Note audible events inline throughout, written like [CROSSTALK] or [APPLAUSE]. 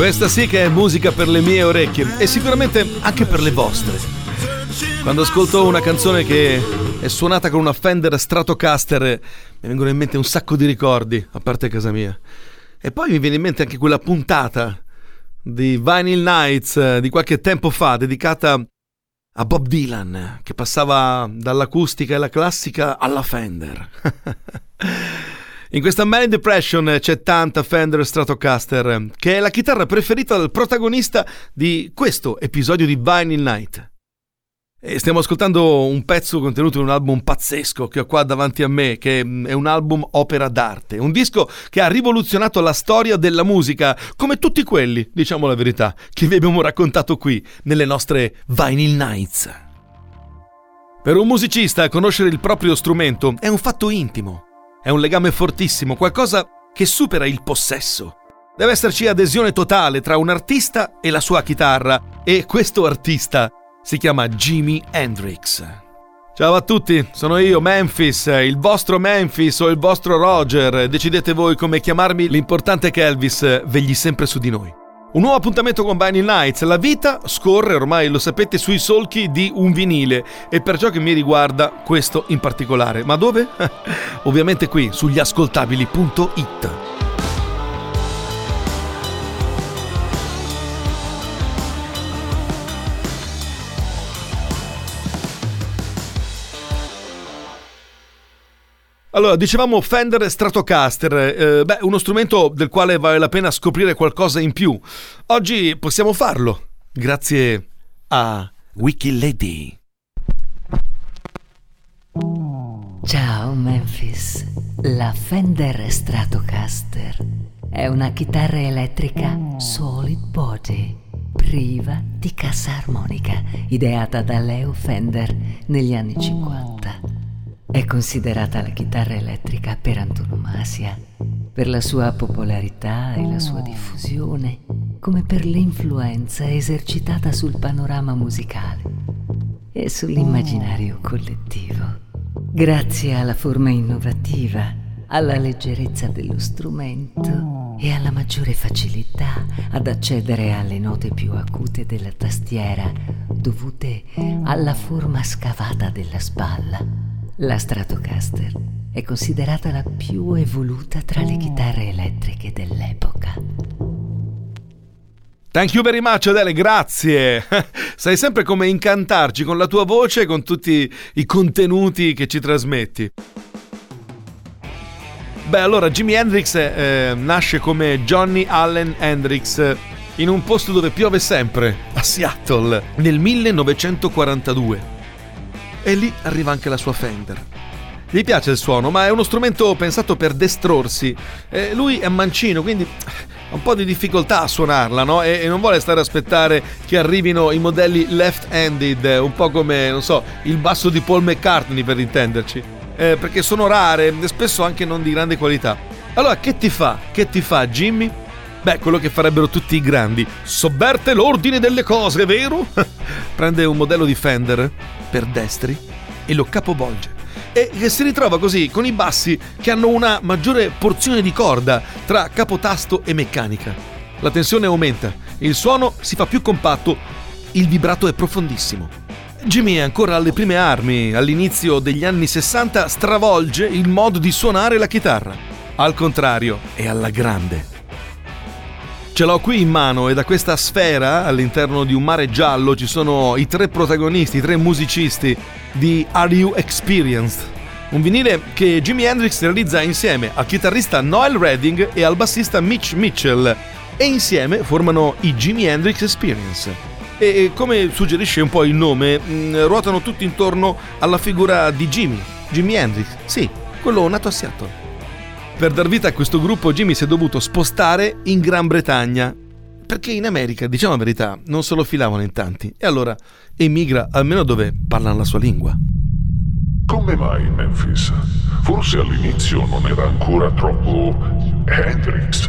Questa sì che è musica per le mie orecchie e sicuramente anche per le vostre. Quando ascolto una canzone che è suonata con una Fender Stratocaster mi vengono in mente un sacco di ricordi, a parte casa mia. E poi mi viene in mente anche quella puntata di Vinyl Nights di qualche tempo fa dedicata a Bob Dylan che passava dall'acustica e la classica alla Fender. [LAUGHS] In questa Man Depression c'è tanta Fender Stratocaster, che è la chitarra preferita del protagonista di questo episodio di Vinyl Night. E stiamo ascoltando un pezzo contenuto in un album pazzesco che ho qua davanti a me, che è un album opera d'arte, un disco che ha rivoluzionato la storia della musica, come tutti quelli, diciamo la verità, che vi abbiamo raccontato qui nelle nostre Vinyl Nights. Per un musicista conoscere il proprio strumento è un fatto intimo. È un legame fortissimo, qualcosa che supera il possesso. Deve esserci adesione totale tra un artista e la sua chitarra e questo artista si chiama Jimi Hendrix. Ciao a tutti, sono io Memphis, il vostro Memphis o il vostro Roger, decidete voi come chiamarmi, l'importante è che Elvis vegli sempre su di noi. Un nuovo appuntamento con Vinyl Nights. La vita scorre, ormai lo sapete, sui solchi di un vinile e per ciò che mi riguarda questo in particolare. Ma dove? [LAUGHS] Ovviamente qui, sugli ascoltabili.it. Allora, dicevamo Fender Stratocaster, eh, beh, uno strumento del quale vale la pena scoprire qualcosa in più. Oggi possiamo farlo, grazie a Wikilady. Ciao Memphis, la Fender Stratocaster è una chitarra elettrica solid body, priva di cassa armonica, ideata da Leo Fender negli anni 50. È considerata la chitarra elettrica per antonomasia, per la sua popolarità e la sua diffusione, come per l'influenza esercitata sul panorama musicale e sull'immaginario collettivo. Grazie alla forma innovativa, alla leggerezza dello strumento e alla maggiore facilità ad accedere alle note più acute della tastiera dovute alla forma scavata della spalla la Stratocaster è considerata la più evoluta tra le chitarre elettriche dell'epoca. Thank you very much Adele, grazie. [LAUGHS] Sai sempre come incantarci con la tua voce e con tutti i contenuti che ci trasmetti. Beh, allora Jimi Hendrix eh, nasce come Johnny Allen Hendrix in un posto dove piove sempre, a Seattle, nel 1942 e lì arriva anche la sua Fender. Gli piace il suono, ma è uno strumento pensato per destrorsi. Eh, lui è mancino, quindi ha un po' di difficoltà a suonarla, no? E, e, non vuole stare a aspettare che arrivino i modelli left-handed, un po' come, non so, il basso di Paul McCartney per intenderci. Eh, perché sono rare e spesso anche non di grande qualità. Allora, che ti fa? Che ti fa Jimmy? Beh, quello che farebbero tutti i grandi. Sovverte l'ordine delle cose, vero? [LAUGHS] Prende un modello di Fender per destri e lo capovolge. E si ritrova così con i bassi che hanno una maggiore porzione di corda tra capotasto e meccanica. La tensione aumenta, il suono si fa più compatto, il vibrato è profondissimo. Jimmy è ancora alle prime armi, all'inizio degli anni 60 stravolge il modo di suonare la chitarra. Al contrario, è alla grande. Ce l'ho qui in mano e da questa sfera, all'interno di un mare giallo, ci sono i tre protagonisti, i tre musicisti di Are You Experienced? Un vinile che Jimi Hendrix realizza insieme al chitarrista Noel Redding e al bassista Mitch Mitchell e insieme formano i Jimi Hendrix Experience. E come suggerisce un po' il nome, mm, ruotano tutti intorno alla figura di Jimmy, Jimi Hendrix, sì, quello nato a Seattle. Per dar vita a questo gruppo Jimmy si è dovuto spostare in Gran Bretagna perché in America, diciamo la verità, non se lo filavano in tanti e allora emigra almeno dove parlano la sua lingua. Come mai Memphis? Forse all'inizio non era ancora troppo Hendrix.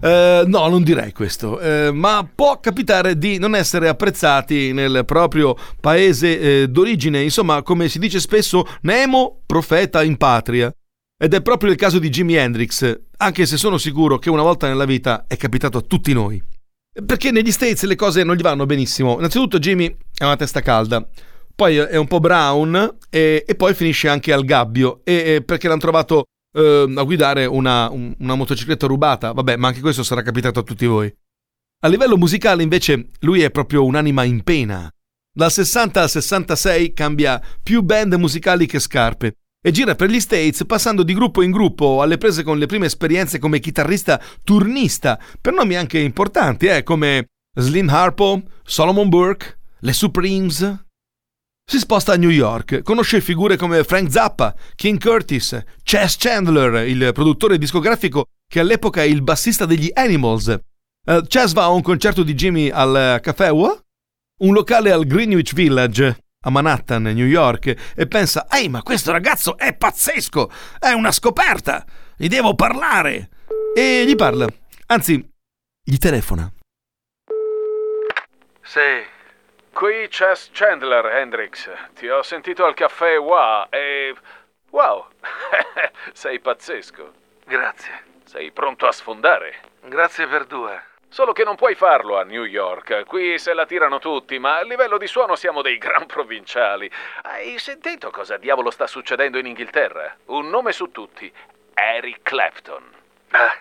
Eh, no, non direi questo, eh, ma può capitare di non essere apprezzati nel proprio paese eh, d'origine, insomma, come si dice spesso, Nemo profeta in patria. Ed è proprio il caso di Jimi Hendrix, anche se sono sicuro che una volta nella vita è capitato a tutti noi. Perché negli States le cose non gli vanno benissimo. Innanzitutto Jimmy è una testa calda, poi è un po' brown e, e poi finisce anche al gabbio e, e perché l'hanno trovato eh, a guidare una, un, una motocicletta rubata. Vabbè, ma anche questo sarà capitato a tutti voi. A livello musicale invece lui è proprio un'anima in pena. Dal 60 al 66 cambia più band musicali che scarpe e gira per gli States passando di gruppo in gruppo alle prese con le prime esperienze come chitarrista turnista per nomi anche importanti eh, come Slim Harpo, Solomon Burke, le Supremes. Si sposta a New York, conosce figure come Frank Zappa, King Curtis, Chess Chandler, il produttore discografico che all'epoca è il bassista degli Animals. Uh, Chess va a un concerto di Jimmy al Café Wa, un locale al Greenwich Village, a Manhattan, New York, e pensa: Ehi, ma questo ragazzo è pazzesco! È una scoperta! Gli devo parlare! E gli parla. Anzi, gli telefona. Sì, qui Chess Chandler, Hendrix. Ti ho sentito al caffè Wa e. Wow! [LAUGHS] Sei pazzesco. Grazie. Sei pronto a sfondare. Grazie per due. Solo che non puoi farlo a New York. Qui se la tirano tutti, ma a livello di suono siamo dei gran provinciali. Hai sentito cosa diavolo sta succedendo in Inghilterra? Un nome su tutti. Eric Clapton. Ah,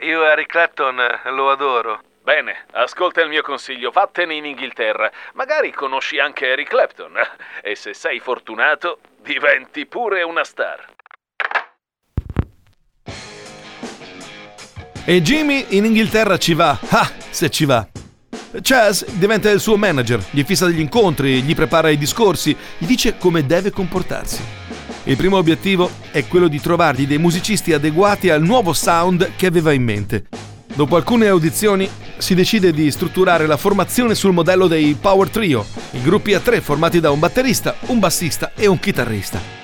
io Eric Clapton lo adoro. Bene, ascolta il mio consiglio, vattene in Inghilterra. Magari conosci anche Eric Clapton. E se sei fortunato, diventi pure una star. E Jimmy in Inghilterra ci va. Ah, se ci va. Chaz diventa il suo manager, gli fissa degli incontri, gli prepara i discorsi, gli dice come deve comportarsi. Il primo obiettivo è quello di trovargli dei musicisti adeguati al nuovo sound che aveva in mente. Dopo alcune audizioni si decide di strutturare la formazione sul modello dei Power Trio, i gruppi a tre formati da un batterista, un bassista e un chitarrista.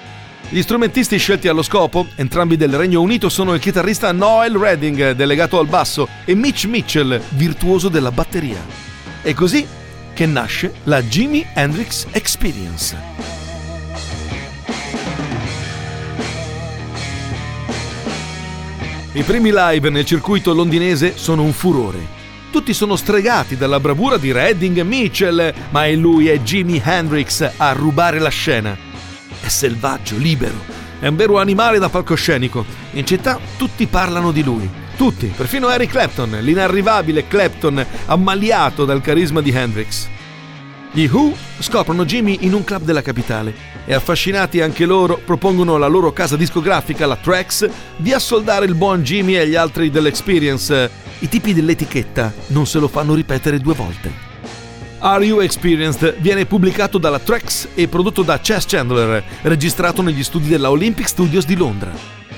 Gli strumentisti scelti allo scopo, entrambi del Regno Unito, sono il chitarrista Noel Redding, delegato al basso, e Mitch Mitchell, virtuoso della batteria. È così che nasce la Jimi Hendrix Experience. I primi live nel circuito londinese sono un furore. Tutti sono stregati dalla bravura di Redding e Mitchell, ma è lui e Jimi Hendrix a rubare la scena. È selvaggio, libero. È un vero animale da palcoscenico. In città tutti parlano di lui. Tutti, perfino Eric Clapton, l'inarrivabile Clapton, ammaliato dal carisma di Hendrix. Gli Who scoprono Jimmy in un club della capitale e affascinati anche loro propongono alla loro casa discografica, la Trax, di assoldare il buon Jimmy e gli altri dell'Experience. I tipi dell'etichetta non se lo fanno ripetere due volte. Are You Experienced viene pubblicato dalla Trax e prodotto da Chess Chandler, registrato negli studi della Olympic Studios di Londra.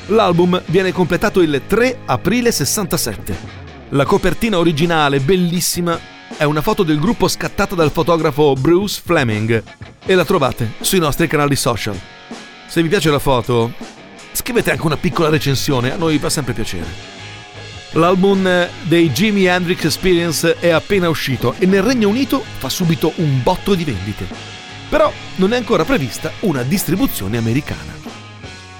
L'album viene completato il 3 aprile 67. La copertina originale, bellissima, è una foto del gruppo scattata dal fotografo Bruce Fleming e la trovate sui nostri canali social. Se vi piace la foto, scrivete anche una piccola recensione, a noi fa sempre piacere. L'album dei Jimi Hendrix Experience è appena uscito e nel Regno Unito fa subito un botto di vendite. Però non è ancora prevista una distribuzione americana.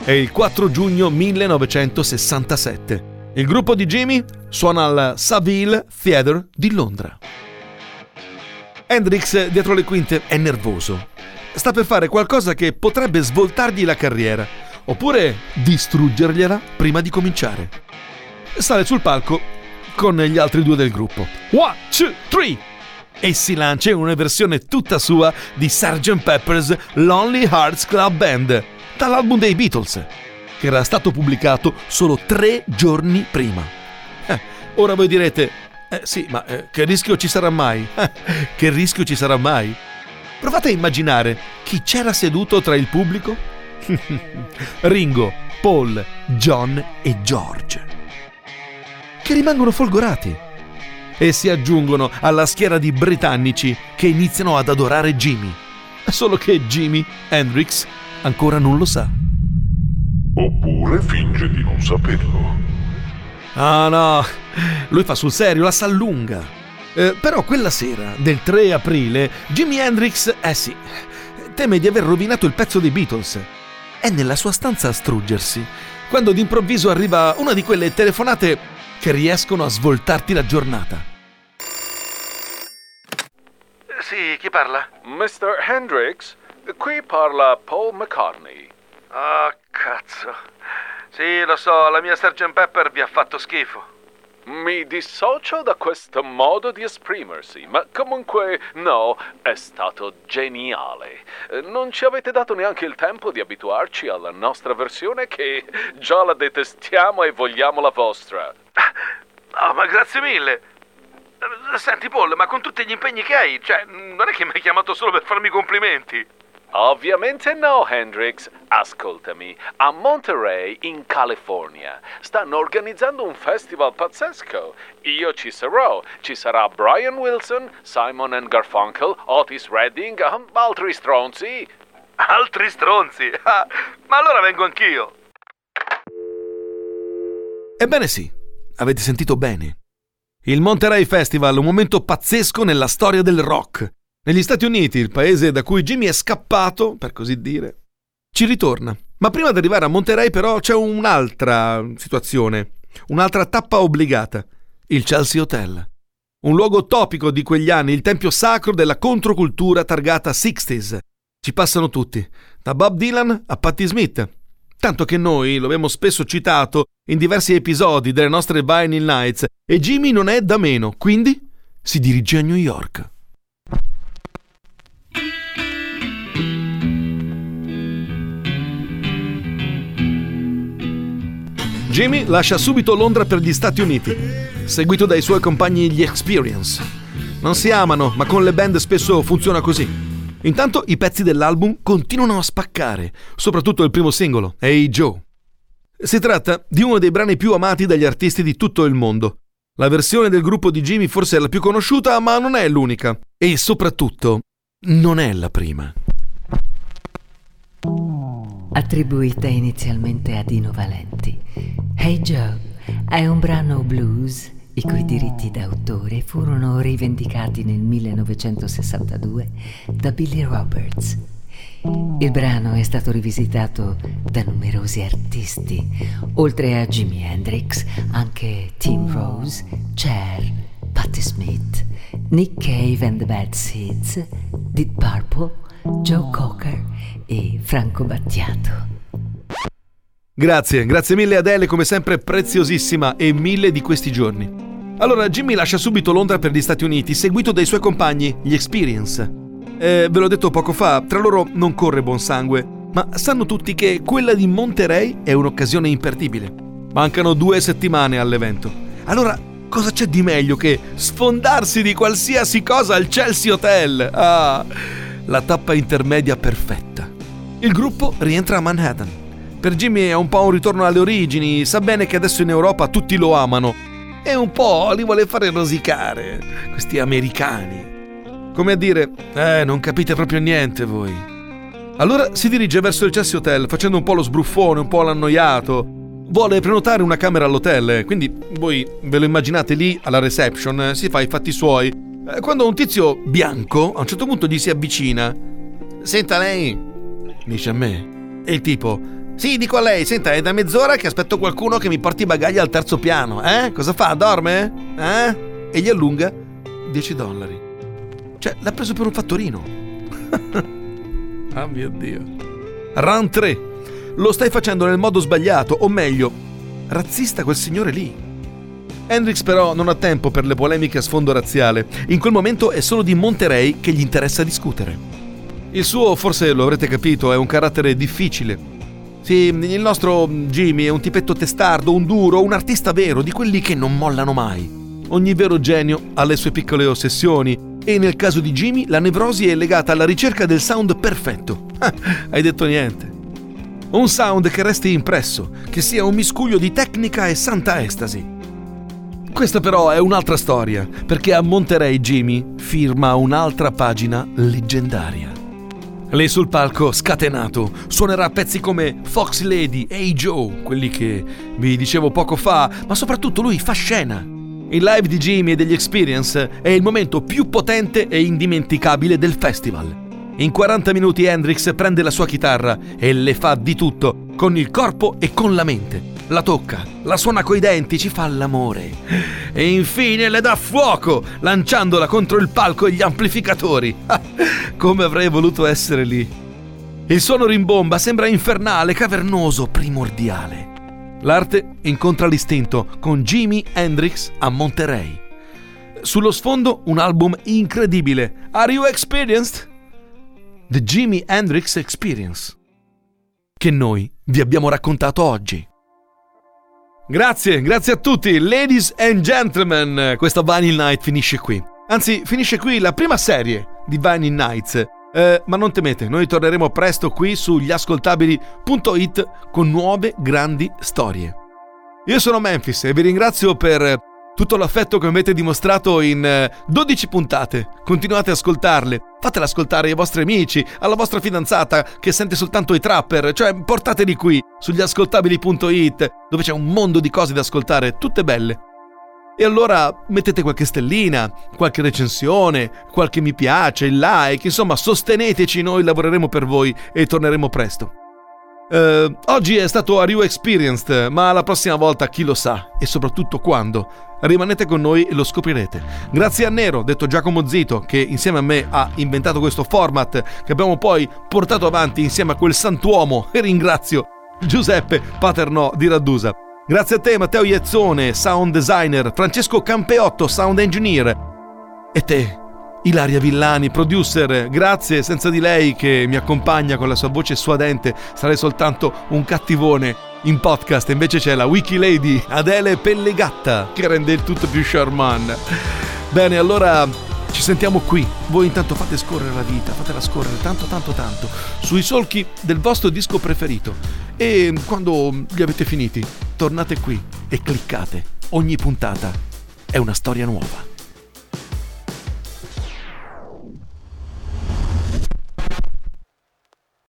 È il 4 giugno 1967. Il gruppo di Jimmy suona al Savile Theatre di Londra. Hendrix, dietro le quinte, è nervoso. Sta per fare qualcosa che potrebbe svoltargli la carriera, oppure distruggergliela prima di cominciare sale sul palco con gli altri due del gruppo. One, two, three! E si lancia in una versione tutta sua di Sgt. Pepper's Lonely Hearts Club Band, dall'album dei Beatles, che era stato pubblicato solo tre giorni prima. Eh, ora voi direte, eh, sì, ma eh, che rischio ci sarà mai? che rischio ci sarà mai? Provate a immaginare chi c'era seduto tra il pubblico? [LAUGHS] Ringo, Paul, John e George che rimangono folgorati e si aggiungono alla schiera di britannici che iniziano ad adorare Jimmy. Solo che Jimmy Hendrix ancora non lo sa. Oppure finge di non saperlo. Ah no, lui fa sul serio, la s'allunga. Eh, però quella sera, del 3 aprile, Jimi Hendrix, eh sì, teme di aver rovinato il pezzo dei Beatles. è nella sua stanza a struggersi, quando d'improvviso arriva una di quelle telefonate che riescono a svoltarti la giornata. Sì, chi parla? Mr. Hendrix, qui parla Paul McCartney. Ah, cazzo. Sì, lo so, la mia Sgt. Pepper vi ha fatto schifo. Mi dissocio da questo modo di esprimersi, ma comunque no, è stato geniale. Non ci avete dato neanche il tempo di abituarci alla nostra versione che già la detestiamo e vogliamo la vostra. Oh, ma grazie mille. Senti, Paul, ma con tutti gli impegni che hai, cioè, non è che mi hai chiamato solo per farmi complimenti. Ovviamente no, Hendrix. Ascoltami, a Monterey, in California, stanno organizzando un festival pazzesco. Io ci sarò. Ci sarà Brian Wilson, Simon and Garfunkel, Otis Redding, um, altri stronzi. Altri stronzi? Ah, ma allora vengo anch'io. Ebbene sì, avete sentito bene. Il Monterey Festival, un momento pazzesco nella storia del rock. Negli Stati Uniti, il paese da cui Jimmy è scappato, per così dire, ci ritorna. Ma prima di arrivare a Monterey però c'è un'altra situazione, un'altra tappa obbligata, il Chelsea Hotel. Un luogo topico di quegli anni, il tempio sacro della controcultura targata 60s. Ci passano tutti, da Bob Dylan a Patti Smith. Tanto che noi lo abbiamo spesso citato in diversi episodi delle nostre Vinyl Nights e Jimmy non è da meno, quindi si dirige a New York. Jimmy lascia subito Londra per gli Stati Uniti, seguito dai suoi compagni gli Experience. Non si amano, ma con le band spesso funziona così. Intanto i pezzi dell'album continuano a spaccare, soprattutto il primo singolo, Hey Joe. Si tratta di uno dei brani più amati dagli artisti di tutto il mondo. La versione del gruppo di Jimmy forse è la più conosciuta, ma non è l'unica. E soprattutto, non è la prima. Attribuita inizialmente a Dino Valenti, Hey Joe è un brano blues i cui diritti d'autore furono rivendicati nel 1962 da Billy Roberts. Il brano è stato rivisitato da numerosi artisti, oltre a Jimi Hendrix, anche Tim Rose, Cher, Patti Smith, Nick Cave and the Bad Seeds, Deep Purple, Joe Cocker e Franco Battiato. Grazie, grazie mille Adele, come sempre preziosissima e mille di questi giorni. Allora Jimmy lascia subito Londra per gli Stati Uniti, seguito dai suoi compagni, gli Experience. Eh, ve l'ho detto poco fa, tra loro non corre buon sangue, ma sanno tutti che quella di Monterey è un'occasione imperdibile. Mancano due settimane all'evento. Allora, cosa c'è di meglio che sfondarsi di qualsiasi cosa al Chelsea Hotel? Ah, la tappa intermedia perfetta. Il gruppo rientra a Manhattan. Per Jimmy è un po' un ritorno alle origini, sa bene che adesso in Europa tutti lo amano e un po' li vuole fare rosicare, questi americani. Come a dire, eh, non capite proprio niente voi. Allora si dirige verso il Chelsea Hotel facendo un po' lo sbruffone, un po' l'annoiato. Vuole prenotare una camera all'hotel, quindi voi ve lo immaginate lì alla reception, si fa i fatti suoi. Eh, quando un tizio bianco a un certo punto gli si avvicina. Senta lei, dice a me. E il tipo, sì, dico a lei, senta, è da mezz'ora che aspetto qualcuno che mi porti i bagagli al terzo piano, eh? Cosa fa? Dorme? Eh? E gli allunga 10 dollari. Cioè, l'ha preso per un fattorino. [LAUGHS] ah mio Dio. Round 3. Lo stai facendo nel modo sbagliato, o meglio, razzista quel signore lì. Hendrix però non ha tempo per le polemiche a sfondo razziale. In quel momento è solo di Monterey che gli interessa discutere. Il suo, forse lo avrete capito, è un carattere difficile, sì, il nostro Jimmy è un tipetto testardo, un duro, un artista vero, di quelli che non mollano mai. Ogni vero genio ha le sue piccole ossessioni e nel caso di Jimmy la nevrosi è legata alla ricerca del sound perfetto. [LAUGHS] Ah, hai detto niente. Un sound che resti impresso, che sia un miscuglio di tecnica e santa estasi. Questa però è un'altra storia, perché a Monterey Jimmy firma un'altra pagina leggendaria. Lei sul palco, scatenato, suonerà pezzi come Fox Lady, Hey Joe, quelli che vi dicevo poco fa, ma soprattutto lui fa scena. Il live di Jimmy e degli Experience è il momento più potente e indimenticabile del festival. In 40 minuti Hendrix prende la sua chitarra e le fa di tutto, con il corpo e con la mente. La tocca, la suona coi denti, ci fa l'amore. E infine le dà fuoco, lanciandola contro il palco e gli amplificatori. [LAUGHS] Come avrei voluto essere lì. Il suono rimbomba, sembra infernale, cavernoso, primordiale. L'arte incontra l'istinto con Jimi Hendrix a Monterey. Sullo sfondo un album incredibile. Are you experienced? The Jimi Hendrix Experience. Che noi vi abbiamo raccontato oggi. Grazie, grazie a tutti, ladies and gentlemen. Questa Vinyl Night finisce qui. Anzi, finisce qui la prima serie di Vinyl Nights. Eh, ma non temete, noi torneremo presto qui sugli ascoltabili.it con nuove grandi storie. Io sono Memphis e vi ringrazio per tutto l'affetto che avete dimostrato in 12 eh, puntate. Continuate ad ascoltarle, fatele ascoltare ai vostri amici, alla vostra fidanzata che sente soltanto i trapper, cioè portateli qui sugli ascoltabili.it dove c'è un mondo di cose da ascoltare, tutte belle. E allora mettete qualche stellina, qualche recensione, qualche mi piace, il like, insomma sosteneteci, noi lavoreremo per voi e torneremo presto. Uh, oggi è stato Are You Experienced, ma la prossima volta chi lo sa e soprattutto quando. Rimanete con noi e lo scoprirete. Grazie a Nero, detto Giacomo Zito, che insieme a me ha inventato questo format che abbiamo poi portato avanti insieme a quel santuomo [LAUGHS] e ringrazio Giuseppe Paternò di Raddusa. Grazie a te Matteo Iezzone, sound designer, Francesco Campeotto, sound engineer. E te, Ilaria Villani, producer, grazie, senza di lei che mi accompagna con la sua voce suadente sarei soltanto un cattivone in podcast, invece c'è la Wiki Lady Adele Pellegatta che rende il tutto più charmant. Bene, allora ci sentiamo qui. Voi intanto fate scorrere la vita, fatela scorrere tanto tanto tanto sui solchi del vostro disco preferito e quando li avete finiti tornate qui e cliccate. Ogni puntata è una storia nuova.